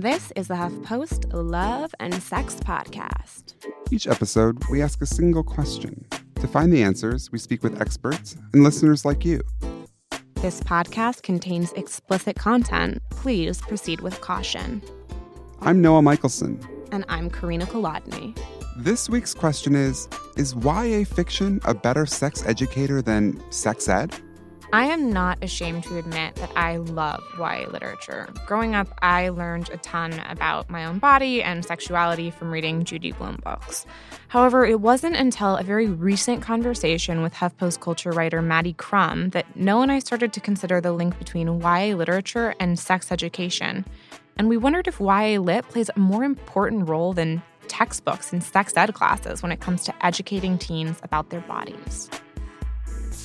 This is the HuffPost Love and Sex Podcast. Each episode, we ask a single question. To find the answers, we speak with experts and listeners like you. This podcast contains explicit content. Please proceed with caution. I'm Noah Michelson. And I'm Karina Kolodny. This week's question is Is YA fiction a better sex educator than sex ed? I am not ashamed to admit that I love YA literature. Growing up, I learned a ton about my own body and sexuality from reading Judy Blume books. However, it wasn't until a very recent conversation with HuffPost culture writer Maddie Crum that Noah and I started to consider the link between YA literature and sex education. And we wondered if YA lit plays a more important role than textbooks and sex ed classes when it comes to educating teens about their bodies.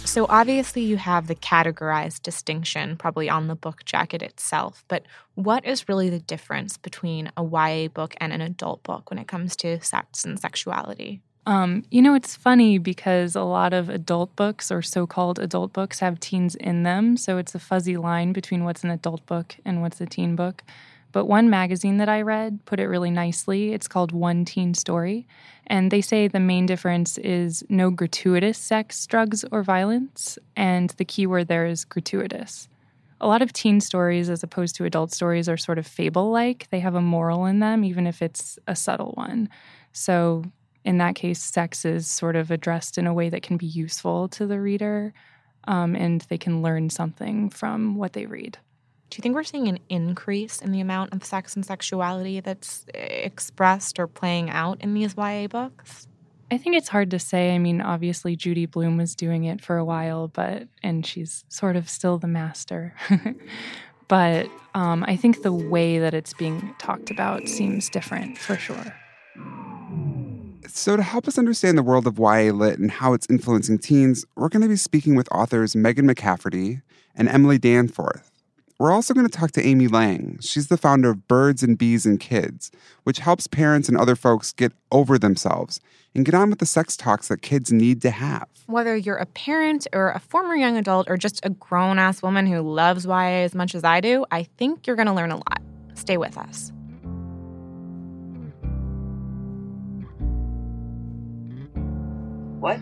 So, obviously, you have the categorized distinction probably on the book jacket itself, but what is really the difference between a YA book and an adult book when it comes to sex and sexuality? Um, you know, it's funny because a lot of adult books or so called adult books have teens in them. So it's a fuzzy line between what's an adult book and what's a teen book. But one magazine that I read put it really nicely. It's called One Teen Story. And they say the main difference is no gratuitous sex, drugs, or violence. And the key word there is gratuitous. A lot of teen stories, as opposed to adult stories, are sort of fable like. They have a moral in them, even if it's a subtle one. So, in that case, sex is sort of addressed in a way that can be useful to the reader, um, and they can learn something from what they read. Do you think we're seeing an increase in the amount of sex and sexuality that's expressed or playing out in these YA books? I think it's hard to say. I mean, obviously Judy Blume was doing it for a while, but and she's sort of still the master. but um, I think the way that it's being talked about seems different for sure. So, to help us understand the world of YA Lit and how it's influencing teens, we're going to be speaking with authors Megan McCafferty and Emily Danforth. We're also going to talk to Amy Lang. She's the founder of Birds and Bees and Kids, which helps parents and other folks get over themselves and get on with the sex talks that kids need to have. Whether you're a parent or a former young adult or just a grown ass woman who loves YA as much as I do, I think you're going to learn a lot. Stay with us. What?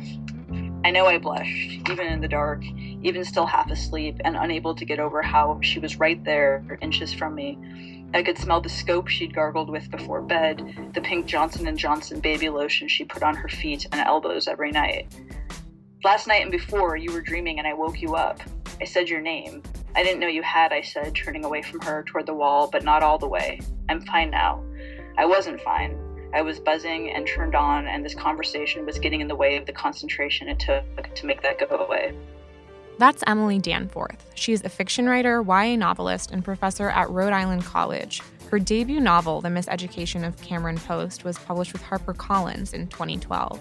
I know I blushed, even in the dark, even still half asleep and unable to get over how she was right there, inches from me. I could smell the scope she'd gargled with before bed, the pink Johnson & Johnson baby lotion she put on her feet and elbows every night. Last night and before, you were dreaming and I woke you up. I said your name. I didn't know you had, I said, turning away from her toward the wall, but not all the way. I'm fine now. I wasn't fine. I was buzzing and turned on, and this conversation was getting in the way of the concentration it took to make that go away. That's Emily Danforth. She's a fiction writer, YA novelist, and professor at Rhode Island College. Her debut novel, The Miseducation of Cameron Post, was published with HarperCollins in 2012.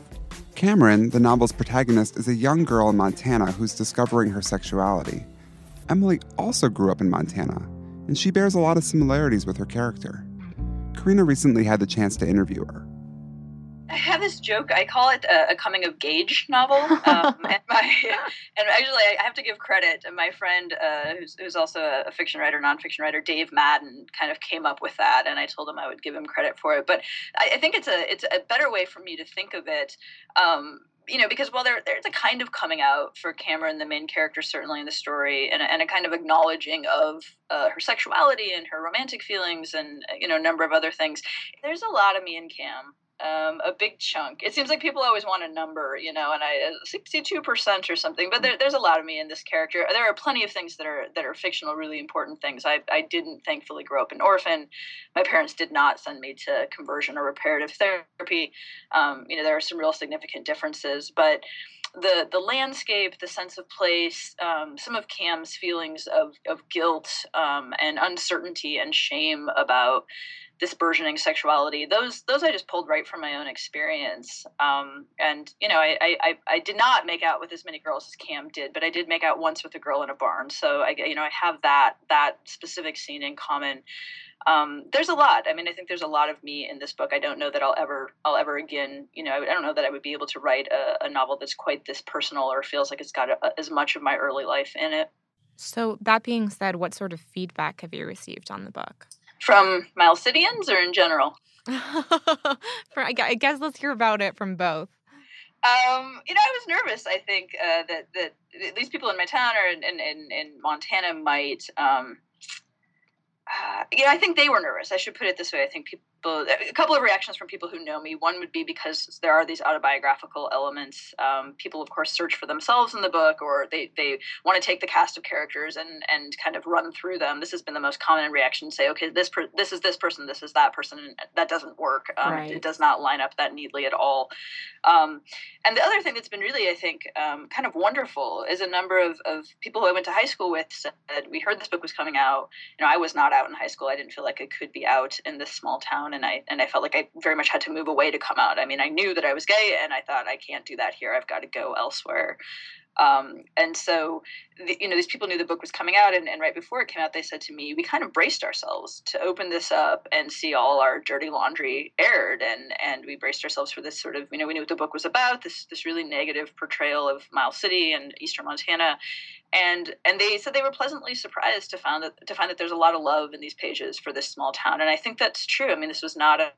Cameron, the novel's protagonist, is a young girl in Montana who's discovering her sexuality. Emily also grew up in Montana, and she bears a lot of similarities with her character. Karina recently had the chance to interview her. I have this joke. I call it a, a coming of gauge novel. Um, and my and actually, I have to give credit. My friend, uh, who's, who's also a fiction writer, nonfiction writer, Dave Madden, kind of came up with that, and I told him I would give him credit for it. But I, I think it's a it's a better way for me to think of it. Um, you know, because while there, there's a kind of coming out for Cameron, the main character, certainly in the story, and, and a kind of acknowledging of uh, her sexuality and her romantic feelings and, you know, a number of other things. There's a lot of me and Cam um, a big chunk. It seems like people always want a number, you know, and I sixty-two percent or something. But there, there's a lot of me in this character. There are plenty of things that are that are fictional, really important things. I I didn't thankfully grow up an orphan. My parents did not send me to conversion or reparative therapy. Um, you know, there are some real significant differences, but the the landscape, the sense of place, um, some of Cam's feelings of of guilt um, and uncertainty and shame about this burgeoning sexuality those those i just pulled right from my own experience. Um, and you know I, I i did not make out with as many girls as cam did but i did make out once with a girl in a barn. So i you know i have that that specific scene in common. Um, there's a lot. I mean i think there's a lot of me in this book. I don't know that i'll ever i'll ever again you know i don't know that i would be able to write a, a novel that's quite this personal or feels like it's got a, as much of my early life in it. So that being said what sort of feedback have you received on the book From Miles Citians or in general? For, I guess let's hear about it from both. Um, you know, I was nervous. I think uh, that that these people in my town or in in, in Montana might. Um, uh, yeah, I think they were nervous. I should put it this way. I think people a couple of reactions from people who know me. One would be because there are these autobiographical elements. Um, people, of course, search for themselves in the book, or they, they want to take the cast of characters and and kind of run through them. This has been the most common reaction. Say, okay, this per- this is this person, this is that person, and that doesn't work. Um, right. It does not line up that neatly at all. Um, and the other thing that's been really, I think, um, kind of wonderful is a number of, of people who I went to high school with said, we heard this book was coming out. You know, I was not out in high school. I didn't feel like I could be out in this small town, and I and I felt like I very much had to move away to come out. I mean, I knew that I was gay, and I thought I can't do that here. I've got to go elsewhere. Um, and so, the, you know, these people knew the book was coming out, and, and right before it came out, they said to me, "We kind of braced ourselves to open this up and see all our dirty laundry aired, and and we braced ourselves for this sort of, you know, we knew what the book was about, this this really negative portrayal of Miles City and Eastern Montana, and and they said they were pleasantly surprised to find that to find that there's a lot of love in these pages for this small town. And i think that's true. I mean this was not a,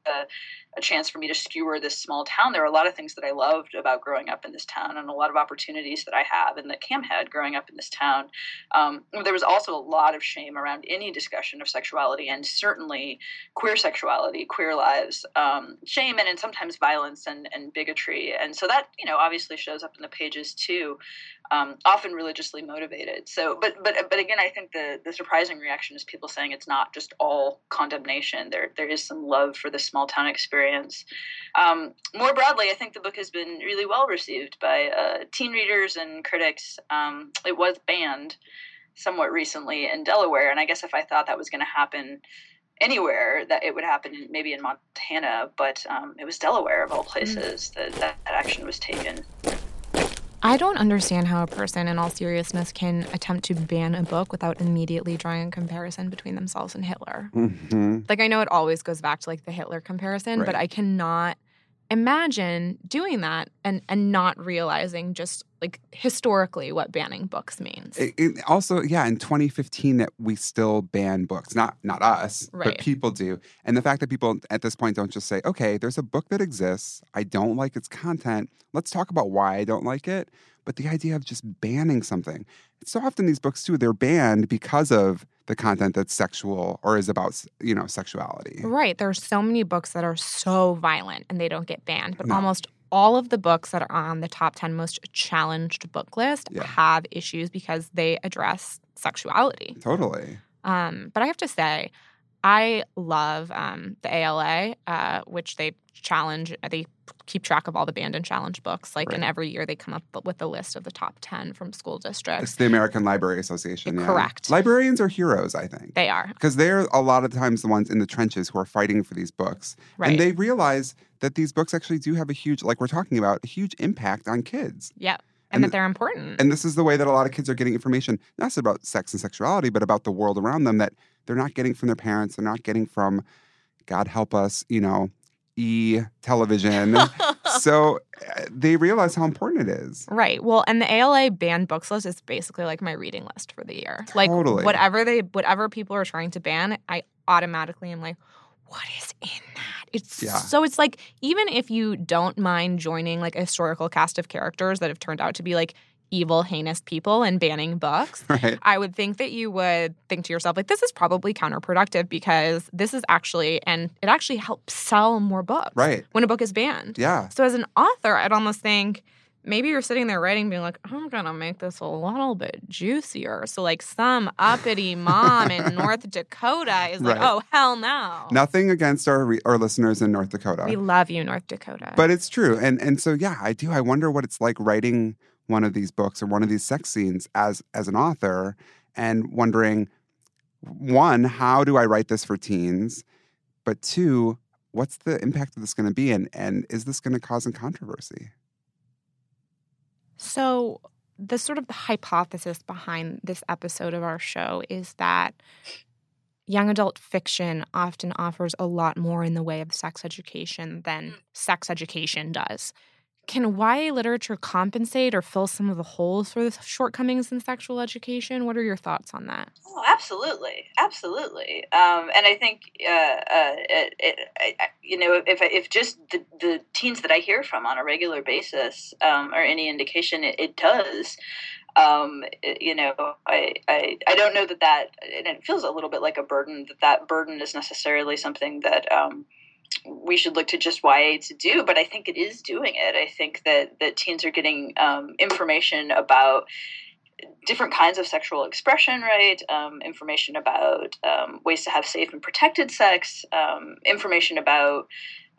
a, chance for me to skewer this small town. There are a lot of things that i loved about growing up in this town and a lot of opportunities that i have and that cam had growing up in this town. Um, there was also a lot of shame around any discussion of sexuality and certainly queer sexuality queer lives. Um, shame and, and sometimes violence and, and bigotry. And so that you know obviously shows up in the pages too um, often religiously motivated. So, but but but again, I think the the surprising reaction is people saying it's not just all condemnation. There there is some love for the small town experience. Um, more broadly, I think the book has been really well received by uh, teen readers and critics. Um, it was banned somewhat recently in Delaware, and I guess if I thought that was going to happen anywhere that it would happen maybe in montana but um, it was delaware of all places that that action was taken I don't understand how a person, in all seriousness, can attempt to ban a book without immediately drawing a comparison between themselves and Hitler. Mm-hmm. Like, I know it always goes back to like the Hitler comparison, right. but I cannot imagine doing that and and not realizing just like historically what banning books means. It, it also, yeah, in 2015 that we still ban books, not not us, right. but people do. And the fact that people at this point don't just say, "Okay, there's a book that exists. I don't like its content. Let's talk about why I don't like it." But the idea of just banning something, so often these books too, they're banned because of the content that's sexual or is about you know sexuality. Right. There's so many books that are so violent and they don't get banned, but no. almost all of the books that are on the top 10 most challenged book list yeah. have issues because they address sexuality. Totally. Um, but I have to say, I love um, the ALA, uh, which they challenge. They keep track of all the banned and challenge books. Like, right. and every year they come up with a list of the top ten from school districts. It's the American Library Association. Yeah. Correct. Librarians are heroes, I think. They are because they're a lot of times the ones in the trenches who are fighting for these books, right. and they realize that these books actually do have a huge, like we're talking about, a huge impact on kids. Yeah and, and that they're important. And this is the way that a lot of kids are getting information, not just about sex and sexuality, but about the world around them that they're not getting from their parents. They're not getting from, God help us, you know, e television. so eh, they realize how important it is. Right. Well, and the ALA banned books list is basically like my reading list for the year. Totally. Like whatever they whatever people are trying to ban, I automatically am like, what is in that? It's yeah. so it's like even if you don't mind joining like a historical cast of characters that have turned out to be like evil, heinous people and banning books, right. I would think that you would think to yourself, like, this is probably counterproductive because this is actually, and it actually helps sell more books right. when a book is banned. Yeah. So as an author, I'd almost think, maybe you're sitting there writing being like i'm gonna make this a little bit juicier so like some uppity mom in north dakota is like oh hell no nothing against our re- our listeners in north dakota we love you north dakota but it's true and and so yeah i do i wonder what it's like writing one of these books or one of these sex scenes as as an author and wondering one how do i write this for teens but two what's the impact of this going to be and and is this going to cause a controversy so, the sort of the hypothesis behind this episode of our show is that young adult fiction often offers a lot more in the way of sex education than sex education does. Can YA literature compensate or fill some of the holes for the shortcomings in sexual education? What are your thoughts on that? Oh, absolutely, absolutely. Um, and I think, uh, uh, it, it, I, you know, if if just the, the teens that I hear from on a regular basis um, are any indication, it, it does. Um, you know, I, I I don't know that that, and it feels a little bit like a burden. That that burden is necessarily something that um, we should look to just YA to do, but I think it is doing it. I think that that teens are getting um, information about different kinds of sexual expression, right? Um, information about um, ways to have safe and protected sex, um, information about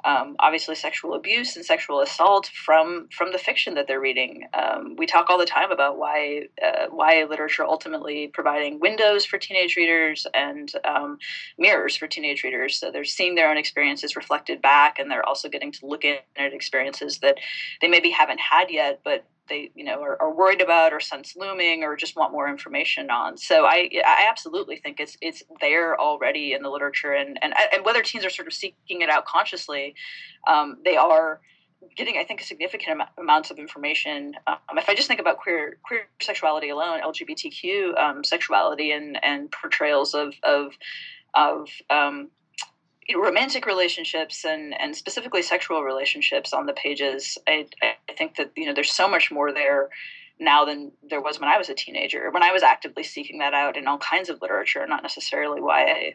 um, obviously sexual abuse and sexual assault from from the fiction that they're reading. Um, we talk all the time about why uh, why literature ultimately providing windows for teenage readers and um, mirrors for teenage readers. So they're seeing their own experiences reflected back, and they're also getting to look in at experiences that they maybe haven't had yet, but they you know are, are, worried about or sense looming or just want more information on. So I I absolutely think it's it's there already in the literature and and and whether teens are sort of seeking it out consciously, um, they are getting I think significant am- amounts of information. Um, if I just think about queer queer sexuality alone, LGBTQ um, sexuality and and portrayals of of of um, romantic relationships and and specifically sexual relationships on the pages I, I think that you know there's so much more there now than there was when I was a teenager when I was actively seeking that out in all kinds of literature not necessarily YA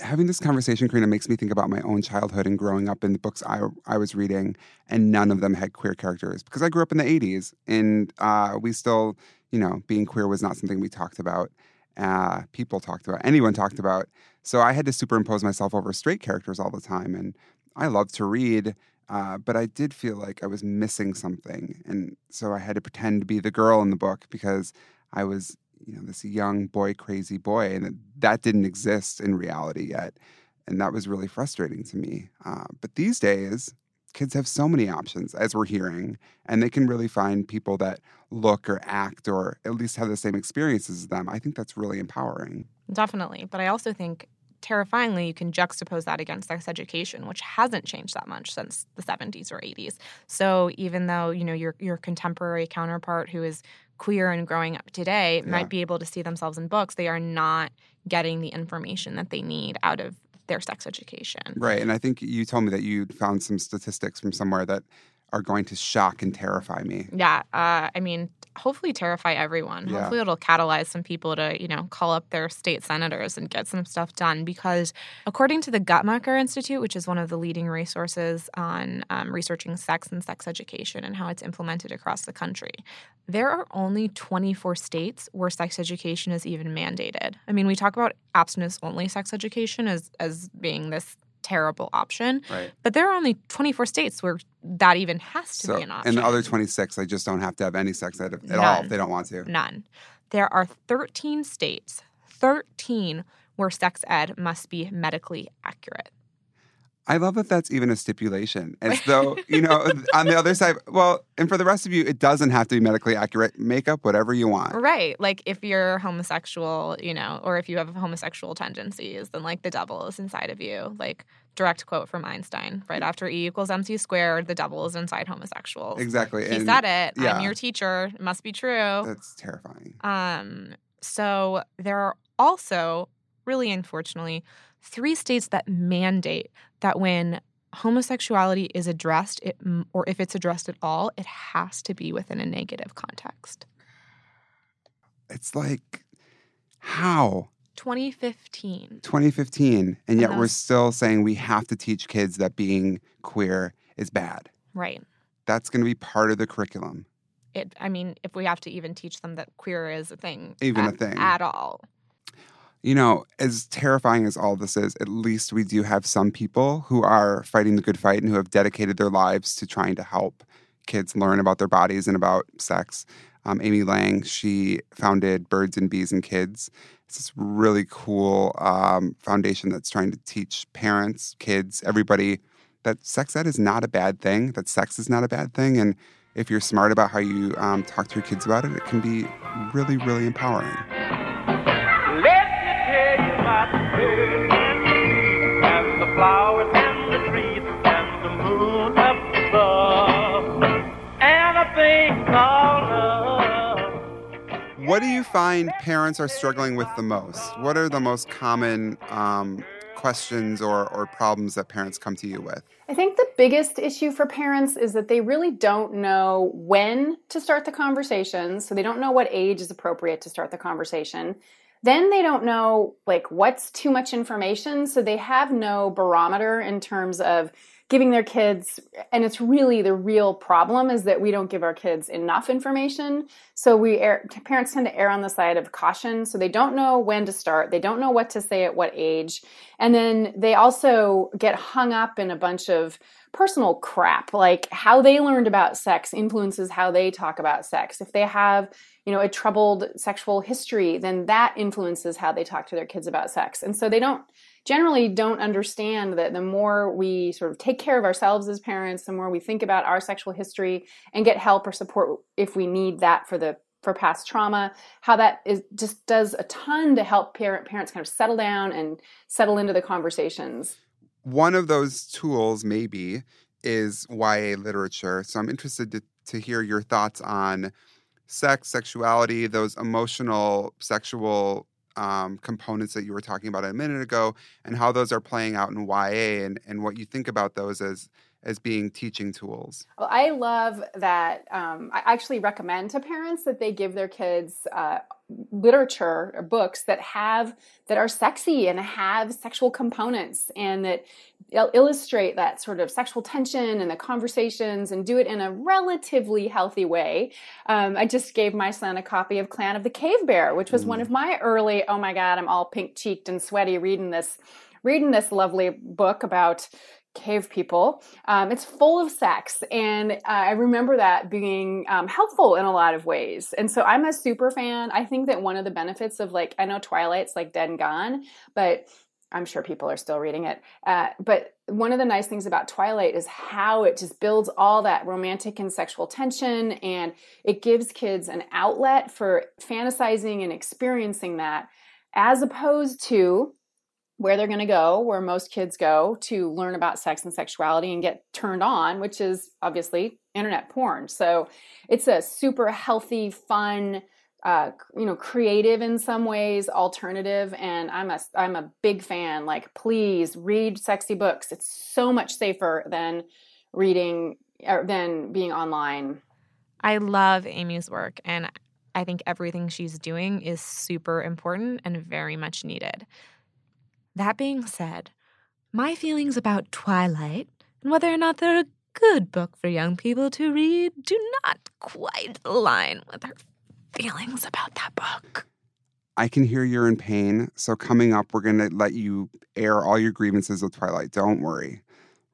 having this conversation Karina makes me think about my own childhood and growing up in the books I, I was reading and none of them had queer characters because I grew up in the 80s and uh, we still you know being queer was not something we talked about uh, people talked about anyone talked about so I had to superimpose myself over straight characters all the time. And I love to read, uh, but I did feel like I was missing something. And so I had to pretend to be the girl in the book because I was, you know, this young boy, crazy boy. And that didn't exist in reality yet. And that was really frustrating to me. Uh, but these days, kids have so many options, as we're hearing, and they can really find people that look or act or at least have the same experiences as them. I think that's really empowering. Definitely. But I also think terrifyingly, you can juxtapose that against sex education, which hasn't changed that much since the 70s or 80s. So even though you know your your contemporary counterpart who is queer and growing up today yeah. might be able to see themselves in books, they are not getting the information that they need out of their sex education. Right, and I think you told me that you found some statistics from somewhere that are going to shock and terrify me. Yeah, uh, I mean, hopefully terrify everyone. Yeah. Hopefully it'll catalyze some people to, you know, call up their state senators and get some stuff done. Because according to the Guttmacher Institute, which is one of the leading resources on um, researching sex and sex education and how it's implemented across the country, there are only 24 states where sex education is even mandated. I mean, we talk about abstinence only sex education as as being this terrible option. Right. But there are only 24 states where that even has to so, be an option. And the other 26, they just don't have to have any sex ed at, at all if they don't want to. None. There are 13 states, 13 where sex ed must be medically accurate. I love that that's even a stipulation. As though, you know, on the other side, well, and for the rest of you, it doesn't have to be medically accurate. Make up whatever you want. Right. Like if you're homosexual, you know, or if you have homosexual tendencies, then like the devil is inside of you. Like direct quote from Einstein, right after E equals MC squared, the devil is inside homosexuals. Exactly. He and, said it. Yeah. I'm your teacher. It must be true. That's terrifying. Um, so there are also, really unfortunately, three states that mandate that when homosexuality is addressed, it, or if it's addressed at all, it has to be within a negative context. It's like, how? 2015. 2015. And yet and we're uh-huh. still saying we have to teach kids that being queer is bad. Right. That's going to be part of the curriculum. It, I mean, if we have to even teach them that queer is a thing, even at, a thing at all you know, as terrifying as all this is, at least we do have some people who are fighting the good fight and who have dedicated their lives to trying to help kids learn about their bodies and about sex. Um, Amy Lang, she founded Birds and Bees and Kids. It's this really cool um, foundation that's trying to teach parents, kids, everybody that sex ed is not a bad thing, that sex is not a bad thing. And if you're smart about how you um, talk to your kids about it, it can be really, really empowering and the flowers and the trees and the moon up above. And love. What do you find parents are struggling with the most? What are the most common um, questions or, or problems that parents come to you with? I think the biggest issue for parents is that they really don't know when to start the conversation. So they don't know what age is appropriate to start the conversation. Then they don't know like what's too much information. So they have no barometer in terms of giving their kids and it's really the real problem is that we don't give our kids enough information. So we err, parents tend to err on the side of caution. So they don't know when to start. They don't know what to say at what age. And then they also get hung up in a bunch of personal crap like how they learned about sex influences how they talk about sex. If they have you know a troubled sexual history then that influences how they talk to their kids about sex and so they don't generally don't understand that the more we sort of take care of ourselves as parents, the more we think about our sexual history and get help or support if we need that for the for past trauma, how that is just does a ton to help parent parents kind of settle down and settle into the conversations. One of those tools maybe is YA literature. So I'm interested to, to hear your thoughts on sex, sexuality, those emotional sexual um, components that you were talking about a minute ago and how those are playing out in YA and, and what you think about those as as being teaching tools. Well, I love that. Um, I actually recommend to parents that they give their kids uh, literature or books that have that are sexy and have sexual components and that illustrate that sort of sexual tension and the conversations and do it in a relatively healthy way. Um, I just gave my son a copy of Clan of the Cave Bear, which was mm. one of my early. Oh my God, I'm all pink cheeked and sweaty reading this reading this lovely book about cave people. Um, it's full of sex, and uh, I remember that being um, helpful in a lot of ways. And so I'm a super fan. I think that one of the benefits of like I know Twilight's like dead and gone, but I'm sure people are still reading it. Uh, but one of the nice things about Twilight is how it just builds all that romantic and sexual tension, and it gives kids an outlet for fantasizing and experiencing that, as opposed to where they're going to go, where most kids go to learn about sex and sexuality and get turned on, which is obviously internet porn. So it's a super healthy, fun, uh, you know, creative in some ways, alternative. And I'm a I'm a big fan. Like, please read sexy books. It's so much safer than reading or than being online. I love Amy's work, and I think everything she's doing is super important and very much needed. That being said, my feelings about Twilight and whether or not they're a good book for young people to read do not quite align with her feelings about that book. I can hear you're in pain, so coming up, we're going to let you air all your grievances with Twilight. Don't worry.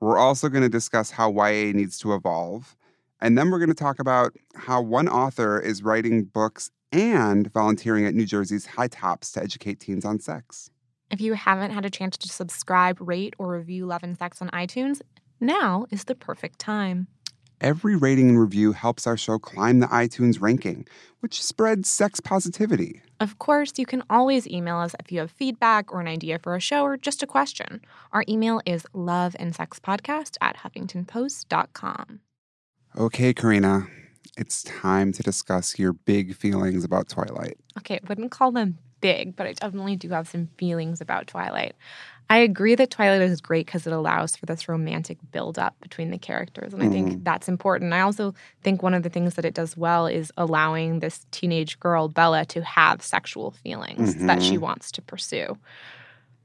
We're also going to discuss how YA needs to evolve. And then we're going to talk about how one author is writing books and volunteering at New Jersey's HiTOPS to educate teens on sex. If you haven't had a chance to subscribe, rate, or review Love and Sex on iTunes, now is the perfect time. Every rating and review helps our show climb the iTunes ranking, which spreads sex positivity. Of course, you can always email us if you have feedback or an idea for a show or just a question. Our email is loveandsexpodcast at huffingtonpost.com. Okay, Karina, it's time to discuss your big feelings about Twilight. Okay, I wouldn't call them big, but I definitely do have some feelings about Twilight. I agree that Twilight is great because it allows for this romantic build-up between the characters, and I think mm. that's important. I also think one of the things that it does well is allowing this teenage girl Bella to have sexual feelings mm-hmm. that she mm-hmm. wants to pursue.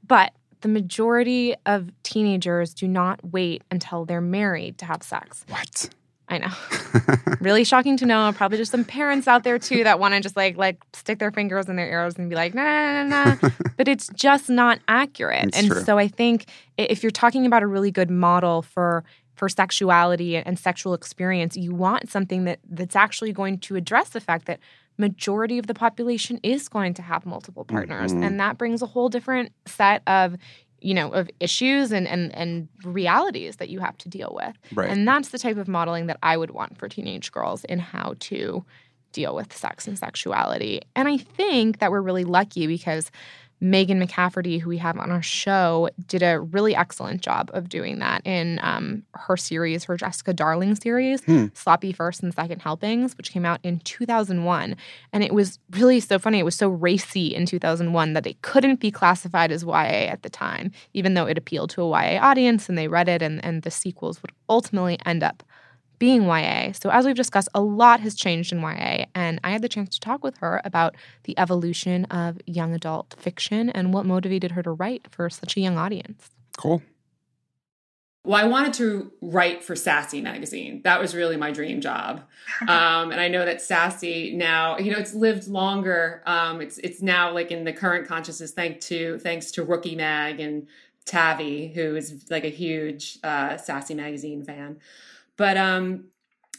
But the majority of teenagers do not wait until they're married to have sex. What? I know. really shocking to know. Probably just some parents out there too that want to just like like stick their fingers in their ears and be like, nah, nah, nah, nah. but it's just not accurate. It's and true. so I think if you're talking about a really good model for for sexuality and sexual experience, you want something that that's actually going to address the fact that majority of the population is going to have multiple partners mm-hmm. and that brings a whole different set of you know of issues and and and realities that you have to deal with right. and that's the type of modeling that i would want for teenage girls in how to deal with sex and sexuality and i think that we're really lucky because Megan McCafferty, who we have on our show, did a really excellent job of doing that in um, her series, her Jessica Darling series, hmm. Sloppy First and Second Helpings, which came out in 2001. And it was really so funny. It was so racy in 2001 that it couldn't be classified as YA at the time, even though it appealed to a YA audience and they read it, and, and the sequels would ultimately end up being YA. So, as we've discussed, a lot has changed in YA, and I had the chance to talk with her about the evolution of young adult fiction and what motivated her to write for such a young audience. Cool. Well, I wanted to write for Sassy magazine. That was really my dream job. Um, and I know that Sassy now, you know, it's lived longer. Um, it's it's now like in the current consciousness, thanks to thanks to Rookie Mag and Tavi, who is like a huge uh, Sassy magazine fan. But um,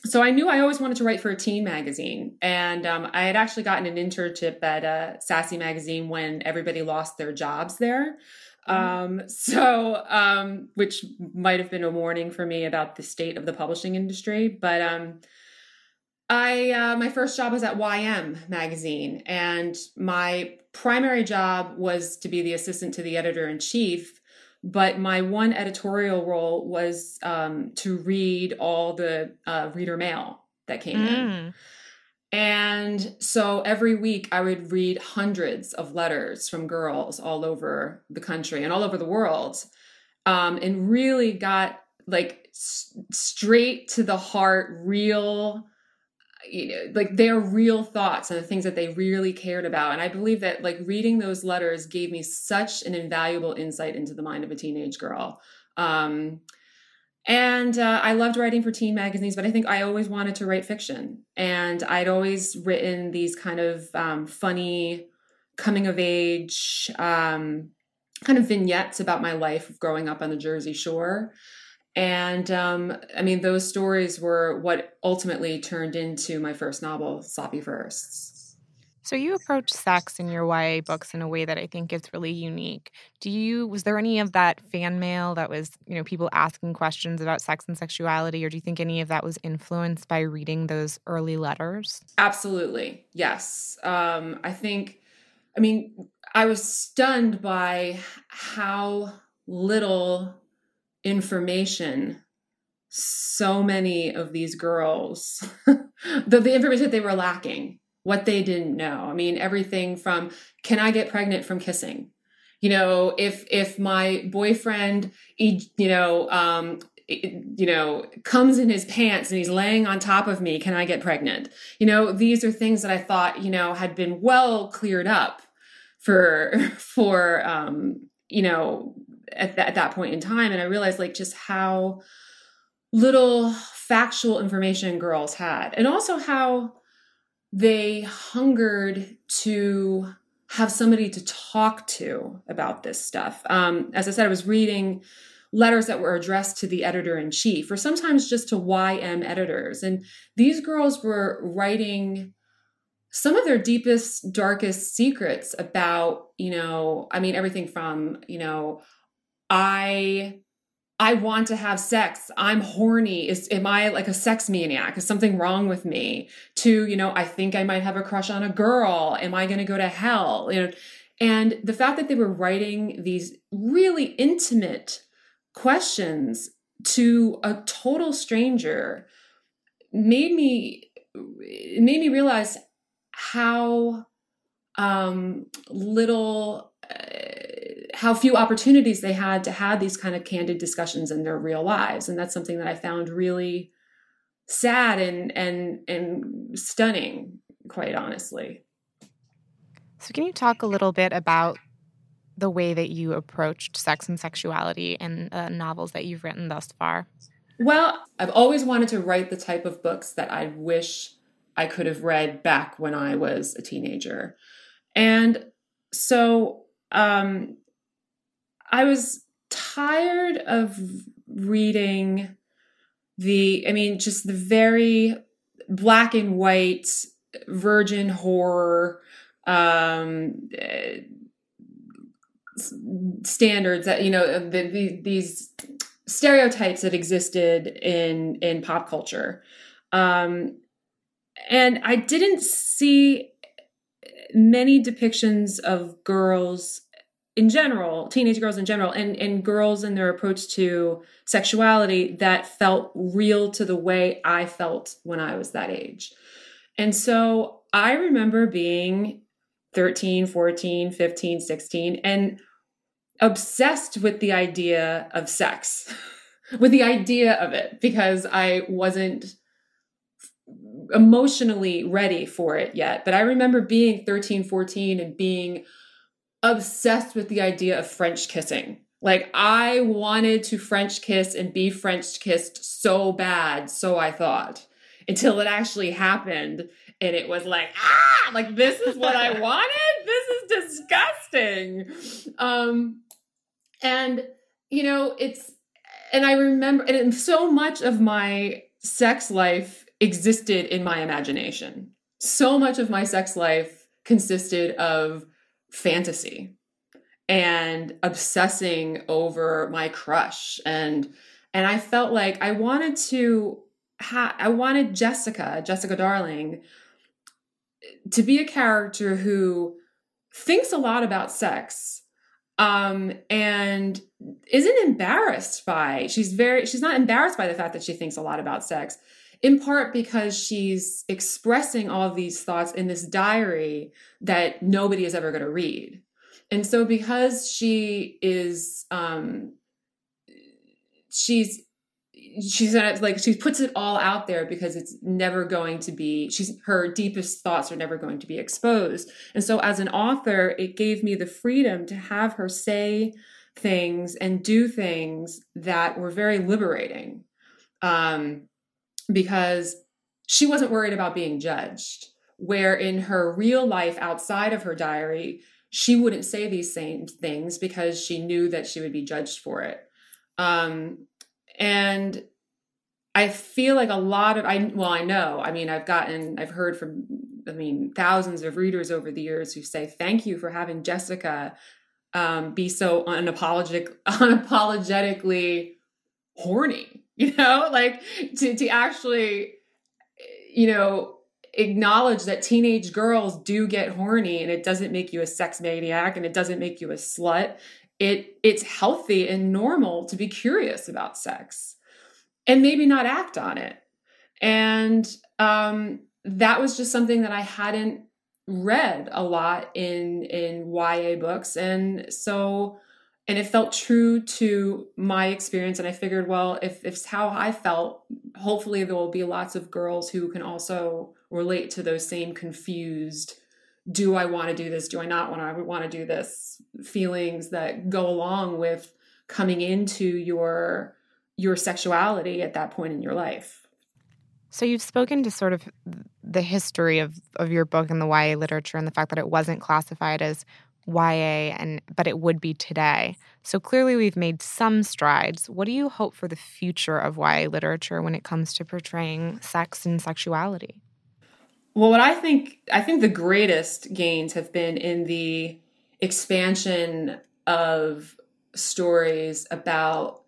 so I knew I always wanted to write for a teen magazine, and um, I had actually gotten an internship at uh, Sassy magazine when everybody lost their jobs there. Mm-hmm. Um, so, um, which might have been a warning for me about the state of the publishing industry, but um, I uh, my first job was at YM magazine, and my primary job was to be the assistant to the editor in chief but my one editorial role was um, to read all the uh, reader mail that came mm. in. And so every week I would read hundreds of letters from girls all over the country and all over the world um, and really got like s- straight to the heart, real you know like their real thoughts and the things that they really cared about. And i believe that like reading those letters gave me such an invaluable insight into the mind of a teenage girl. Um, and uh, i loved writing for teen magazines but i think i always wanted to write fiction. And i'd always written these kind of um, funny coming of age um, kind of vignettes about my life growing up on the jersey shore and um, I mean, those stories were what ultimately turned into my first novel, Sloppy Firsts. So you approach sex in your YA books in a way that I think is really unique. Do you was there any of that fan mail that was, you know, people asking questions about sex and sexuality or do you think any of that was influenced by reading those early letters? Absolutely. Yes. Um I think I mean, I was stunned by how little information so many of these girls the, the information that they were lacking what they didn't know. I mean everything from can i get pregnant from kissing? You know if if my boyfriend you know um you know comes in his pants and he's laying on top of me can i get pregnant? You know these are things that i thought you know had been well cleared up for for um you know at, th- at that point in time and i realized like just how little factual information girls had and also how they hungered to have somebody to talk to about this stuff. Um, as i said i was reading letters that were addressed to the editor in chief or sometimes just to ym editors and these girls were writing some of their deepest darkest secrets about you know i mean everything from you know I I want to have sex. I'm horny. Is am I like a sex maniac? Is something wrong with me? To, you know, I think I might have a crush on a girl. Am I going to go to hell? You know, and the fact that they were writing these really intimate questions to a total stranger made me it made me realize how um little uh, how few opportunities they had to have these kind of candid discussions in their real lives. And that's something that i found really sad and and and stunning quite honestly. So can you talk a little bit about the way that you approached sex and sexuality in uh, novels that you've written thus far? Well i've always wanted to write the type of books that i wish i could have read back when i was a teenager. And so um, I was tired of reading the, I mean, just the very black and white virgin horror um, standards that you know the, the, these stereotypes that existed in in pop culture. Um, and i didn't see many depictions of girls in general, teenage girls in general, and, and girls in their approach to sexuality that felt real to the way I felt when I was that age. And so I remember being 13, 14, 15, 16, and obsessed with the idea of sex, with the idea of it, because I wasn't emotionally ready for it yet. But I remember being 13, 14 and being obsessed with the idea of French kissing. Like I wanted to French kiss and be French kissed so bad, so I thought, until it actually happened. And it was like, ah, like this is what I wanted. This is disgusting. Um, and you know, it's and I remember and so much of my sex life existed in my imagination. So much of my sex life consisted of fantasy and obsessing over my crush. And and I felt like I wanted to ha- I wanted Jessica, Jessica Darling to be a character who thinks a lot about sex um and isn't embarrassed by she's very she's not embarrassed by the fact that she thinks a lot about sex in part because she's expressing all these thoughts in this diary that nobody is ever going to read. And so because she is um she's she's like she puts it all out there because it's never going to be she's her deepest thoughts are never going to be exposed and so as an author it gave me the freedom to have her say things and do things that were very liberating um because she wasn't worried about being judged. Where in her real life outside of her diary, she wouldn't say these same things because she knew that she would be judged for it. Um, and I feel like a lot of I well I know I mean I've gotten I've heard from I mean thousands of readers over the years who say thank you for having Jessica um, be so unapologetic unapologetically horny you know like to to actually you know acknowledge that teenage girls do get horny and it doesn't make you a sex maniac and it doesn't make you a slut. It it's healthy and normal to be curious about sex and maybe not act on it. And um that was just something that i hadn't read a lot in in YA books. And so and it felt true to my experience and i figured well if, it's how i felt hopefully there will be lots of girls who can also relate to those same confused do i want to do this do i not want to want to do this feelings that go along with coming into your your sexuality at that point in your life. So you've spoken to sort of the history of, of your book and the YA literature and the fact that it wasn't classified as YA and but it would be today. So clearly we've made some strides. What do you hope for the future of YA literature when it comes to portraying sex and sexuality? Well, what I think I think the greatest gains have been in the expansion of stories about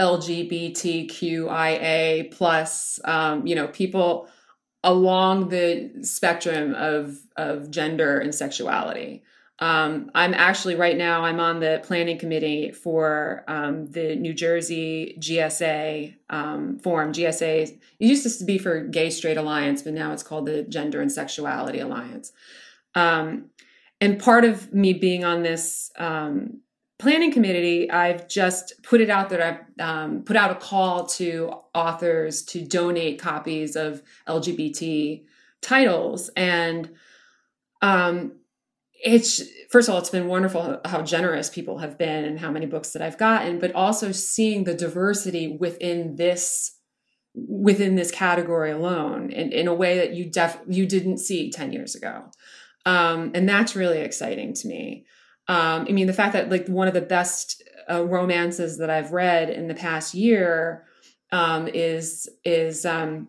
LGBTQIA plus, um, you know, people along the spectrum of of gender and sexuality. Um, I'm actually right now I'm on the planning committee for um, the New Jersey GSA um, forum. GSA it used to be for Gay Straight Alliance, but now it's called the Gender and Sexuality Alliance. Um, and part of me being on this um, planning committee, I've just put it out that I've um, put out a call to authors to donate copies of LGBT titles and um, it's first of all it's been wonderful how generous people have been and how many books that i've gotten but also seeing the diversity within this within this category alone in, in a way that you def you didn't see 10 years ago. Um, and that's really exciting to me. Um, i mean the fact that like one of the best uh, romances that i've read in the past year um, is is um,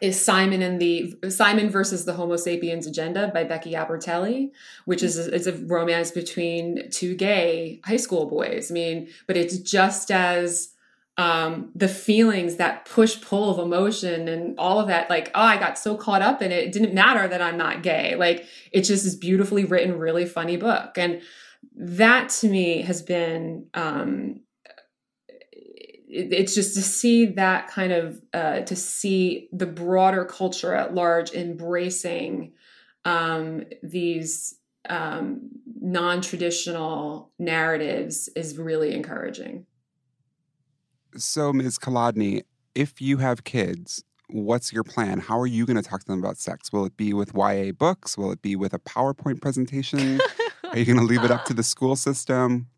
is Simon and the Simon versus the Homo sapiens agenda by Becky Albertalli, which is a, it's a romance between two gay high school boys. I mean, but it's just as um, the feelings, that push pull of emotion and all of that. Like, oh, I got so caught up in it. It didn't matter that I'm not gay. Like, it's just this beautifully written, really funny book. And that to me has been um, it's just to see that kind of uh, to see the broader culture at large embracing um, these um, non-traditional narratives is really encouraging. So ms. Kolodny if you have kids what's your plan? How are you going to talk to them about sex? Will it be with ya books? Will it be with a powerpoint presentation? Are you going to leave it up to the school system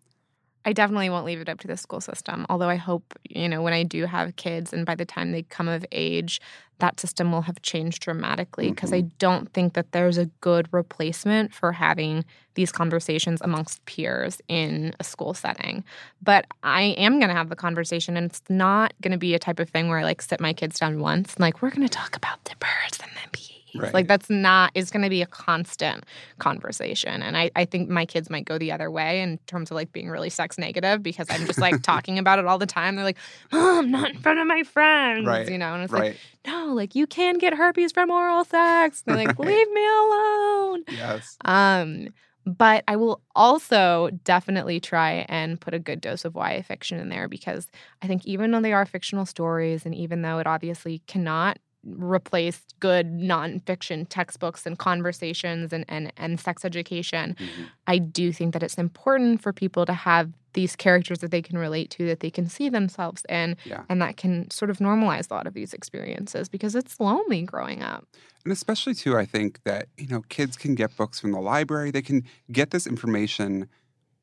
I definitely won't leave it up to the school system. Although I hope, you know, when I do have kids and by the time they come of age, that system will have changed dramatically because mm-hmm. I don't think that there's a good replacement for having these conversations amongst peers in a school setting. But I am going to have the conversation and it's not going to be a type of thing where I like sit my kids down once and like we're going to talk about the birds and the bees Right. Like that's not is going to be a constant conversation. And I, I think my kids might go the other way in terms of like being really sex negative because I'm just like talking about it all the time. They're like, Mom, not in front of my friends. Right. You know, and it's right. like, no, like you can get herpes from oral sex. And they're like, leave me alone. Yes. Um, but I will also definitely try and put a good dose of YA fiction in there because I think even though they are fictional stories and even though it obviously cannot replaced good nonfiction textbooks and conversations and, and, and sex education. Mm-hmm. I do think that it's important for people to have these characters that they can relate to, that they can see themselves in, yeah. and that can sort of normalize a lot of these experiences because it's lonely growing up. And especially, too, I think that, you know, kids can get books from the library, they can get this information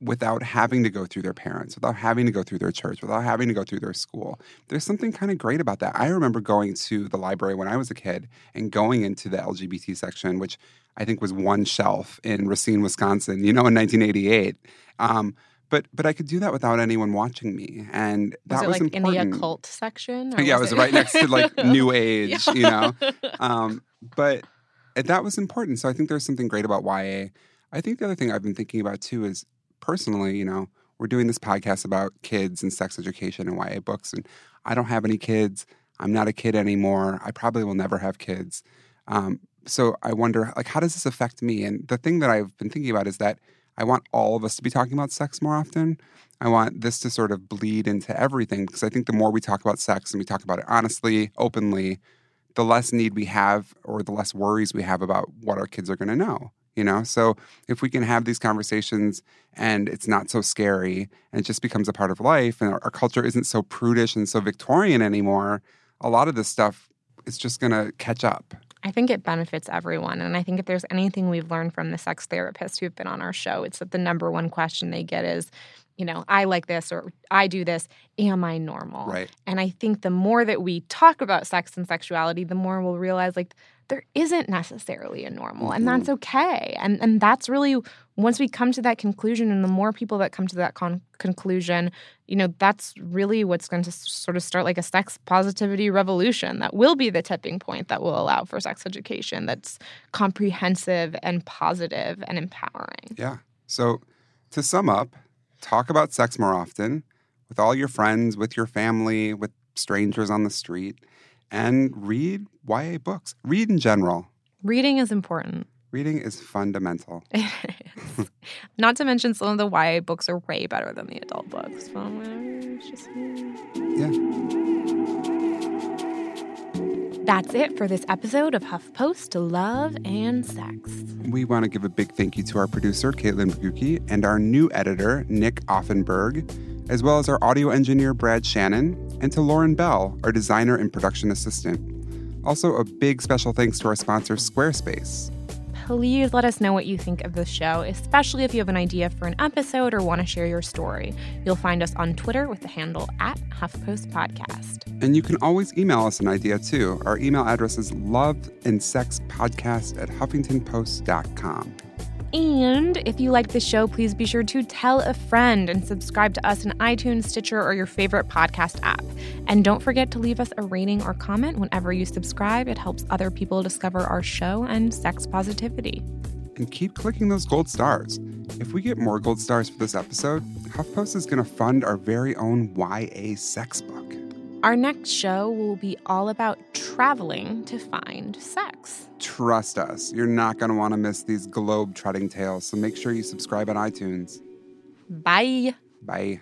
without having to go through their parents, without having to go through their church, without having to go through their school. There's something kind of great about that. I remember going to the library when I was a kid and going into the LGBT section, which I think was one shelf in Racine, Wisconsin, you know, in 1988. Um, but but I could do that without anyone watching me, and that was, it was like important. in the occult section. yeah, was it was right next to like New Age, yeah. you know. Um, but that was important. So I think there's something great about YA. I think the other thing I've been thinking about too is personally, you know, we're doing this podcast about kids and sex education and YA books, and I don't have any kids. I'm not a kid anymore. I probably will never have kids. Um, so I wonder, like, how does this affect me? And the thing that I've been thinking about is that I want all of us to be talking about sex more often. I want this to sort of bleed into everything because I think the more we talk about sex and we talk about it honestly, openly, the less need we have or the less worries we have about what our kids are going to know you know so if we can have these conversations and it's not so scary and it just becomes a part of life and our, our culture isn't so prudish and so victorian anymore a lot of this stuff is just going to catch up I think it benefits everyone. And I think if there's anything we've learned from the sex therapists who've been on our show, it's that the number one question they get is, you know, I like this or I do this. Am I normal? Right. And I think the more that we talk about sex and sexuality, the more we'll realize like there isn't necessarily a normal mm-hmm. and that's okay. And and that's really once we come to that conclusion and the more people that come to that con- conclusion, you know, that's really what's going to sort of start like a sex positivity revolution that will be the tipping point that will allow for sex education that's comprehensive and positive and empowering. Yeah. So to sum up, talk about sex more often with all your friends, with your family, with strangers on the street, and read YA books. Read in general. Reading is important. Reading is fundamental. Not to mention, some of the YA books are way better than the adult books. just... Yeah. That's it for this episode of HuffPost Love and Sex. We want to give a big thank you to our producer, Caitlin Baguki, and our new editor, Nick Offenberg, as well as our audio engineer, Brad Shannon, and to Lauren Bell, our designer and production assistant. Also, a big special thanks to our sponsor, Squarespace please let us know what you think of the show, especially if you have an idea for an episode or want to share your story. You'll find us on Twitter with the handle at HuffPost Podcast. And you can always email us an idea too. Our email address is loveandsexpodcast at huffingtonpost.com. And if you like the show, please be sure to tell a friend and subscribe to us in iTunes, Stitcher, or your favorite podcast app. And don't forget to leave us a rating or comment whenever you subscribe. It helps other people discover our show and sex positivity. And keep clicking those gold stars. If we get more gold stars for this episode, HuffPost is going to fund our very own YA sex book. Our next show will be all about traveling to find sex. Trust us, you're not going to want to miss these globe trotting tales, so make sure you subscribe on iTunes. Bye. Bye.